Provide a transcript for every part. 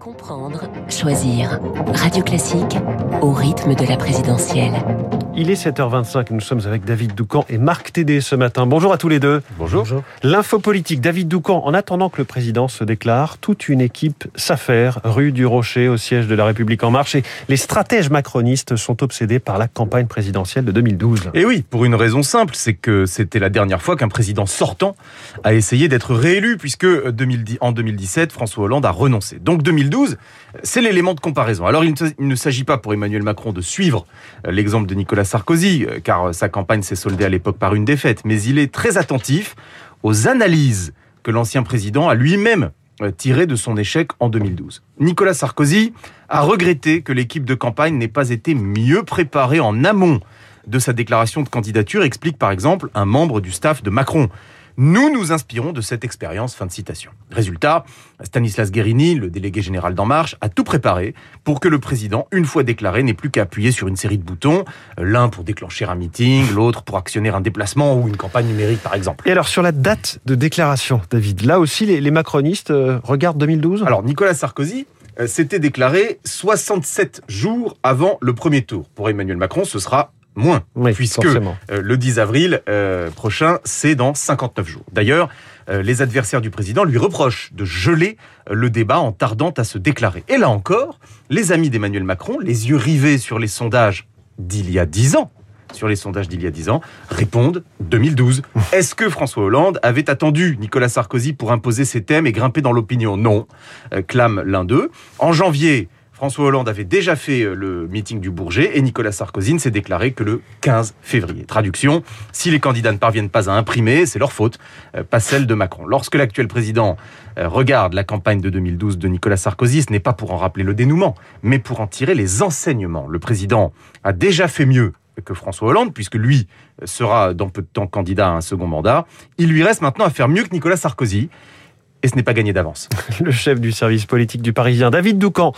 Comprendre, choisir. Radio Classique au rythme de la présidentielle. Il est 7h25, nous sommes avec David Doucan et Marc Tédé ce matin. Bonjour à tous les deux. Bonjour. L'info politique, David Doucan, en attendant que le président se déclare, toute une équipe s'affaire rue du Rocher au siège de la République en marche et les stratèges macronistes sont obsédés par la campagne présidentielle de 2012. Et oui, pour une raison simple, c'est que c'était la dernière fois qu'un président sortant a essayé d'être réélu puisque en 2017, François Hollande a renoncé. Donc 2012, c'est l'élément de comparaison. Alors il ne s'agit pas pour Emmanuel Macron de suivre l'exemple de Nicolas Sarkozy, euh, car sa campagne s'est soldée à l'époque par une défaite, mais il est très attentif aux analyses que l'ancien président a lui-même euh, tirées de son échec en 2012. Nicolas Sarkozy a regretté que l'équipe de campagne n'ait pas été mieux préparée en amont de sa déclaration de candidature, explique par exemple un membre du staff de Macron. Nous nous inspirons de cette expérience. Fin de citation. Résultat, Stanislas Guérini, le délégué général d'En Marche, a tout préparé pour que le président, une fois déclaré, n'ait plus qu'à appuyer sur une série de boutons, l'un pour déclencher un meeting, l'autre pour actionner un déplacement ou une campagne numérique, par exemple. Et alors, sur la date de déclaration, David, là aussi, les, macronistes euh, regardent 2012 Alors, Nicolas Sarkozy euh, s'était déclaré 67 jours avant le premier tour. Pour Emmanuel Macron, ce sera moins, puisque euh, le 10 avril euh, prochain, c'est dans 59 jours. D'ailleurs, euh, les adversaires du président lui reprochent de geler le débat en tardant à se déclarer. Et là encore, les amis d'Emmanuel Macron, les yeux rivés sur les sondages d'il y a 10 ans, sur les sondages d'il y a 10 ans, répondent 2012. Est-ce que François Hollande avait attendu Nicolas Sarkozy pour imposer ses thèmes et grimper dans l'opinion? Non, clame l'un d'eux. En janvier, François Hollande avait déjà fait euh, le meeting du Bourget et Nicolas Sarkozy ne s'est déclaré que le 15 février. Traduction, si les candidats ne parviennent pas à imprimer, c'est leur faute, euh, pas celle de Macron. Lorsque l'actuel président euh, regarde la campagne de 2012 de Nicolas Sarkozy, ce n'est pas pour en rappeler le dénouement, mais pour en tirer les enseignements. Le président a déjà fait mieux que François Hollande, puisque lui sera dans peu de temps candidat à un second mandat. Il lui reste maintenant à faire mieux que Nicolas Sarkozy et ce n'est pas gagné d'avance. Le chef du service politique du Parisien, David Doucan,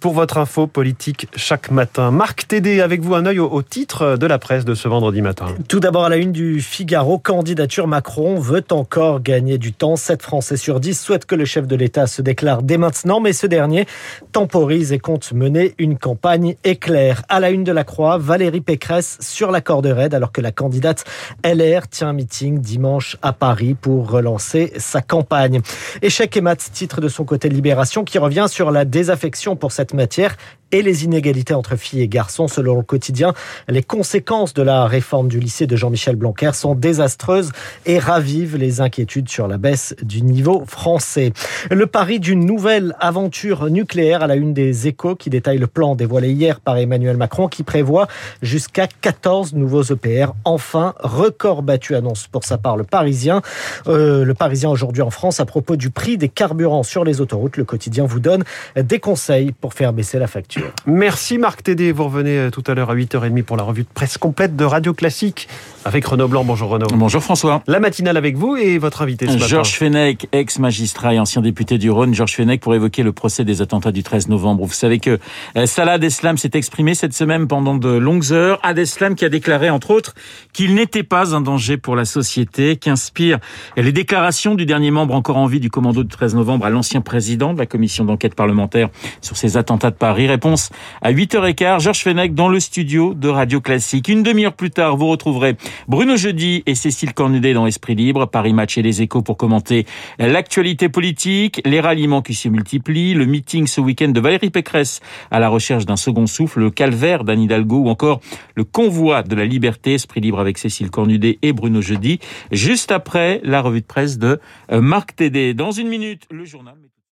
pour votre info politique chaque matin. Marc Tédé, avec vous un œil au, titre de la presse de ce vendredi matin. Tout d'abord à la une du Figaro, candidature Macron veut encore gagner du temps. 7 Français sur 10 souhaitent que le chef de l'État se déclare dès maintenant, mais ce dernier temporise et compte mener une campagne éclair. À la une de la Croix, Valérie Pécresse sur la corde raide alors que la candidate LR tient un meeting dimanche à Paris pour relancer sa campagne. Échec et mat, titre de son côté Libération, qui revient sur la désaffection pour cette matière et les inégalités entre filles et garçons. Selon le quotidien, les conséquences de la réforme du lycée de Jean-Michel Blanquer sont désastreuses et ravivent les inquiétudes sur la baisse du niveau français. Le pari d'une nouvelle aventure nucléaire à la une des échos qui détaille le plan dévoilé hier par Emmanuel Macron qui prévoit jusqu'à 14 nouveaux EPR. Enfin, record battu annonce pour sa part le Parisien. Euh, le Parisien aujourd'hui en France à propos du prix des carburants sur les autoroutes. Le quotidien vous donne des conseils pour faire baisser la facture. Merci Marc Tédé. Vous revenez euh, tout à l'heure à 8h30 pour la revue de presse complète de Radio Classique avec Renaud Blanc. Bonjour Renaud. Bonjour François. La matinale avec vous et votre invité ce matin. Georges Fenech, ex-magistrat et ancien député du Rhône. Georges Fenech pour évoquer le procès des attentats du 13 novembre. Vous savez que euh, Salah Abdeslam s'est exprimé cette semaine pendant de longues heures. Abdeslam qui a déclaré entre autres qu'il n'était pas un danger pour la société, qu'inspire les déclarations du dernier membre encore en vie du commando du 13 novembre à l'ancien président de la commission d'enquête parlementaire sur ces attentats de Paris. Réponse à 8h15. Georges Fenech dans le studio de Radio Classique. Une demi-heure plus tard, vous retrouverez Bruno Jeudi et Cécile Cornudet dans Esprit Libre, Paris Match et les Échos pour commenter l'actualité politique, les ralliements qui se multiplient, le meeting ce week-end de Valérie Pécresse à la recherche d'un second souffle, le calvaire d'Anne Hidalgo ou encore le convoi de la liberté, Esprit Libre avec Cécile Cornudet et Bruno Jeudi, juste après la revue de presse de Marc Tédé. Dans une minute, le journal.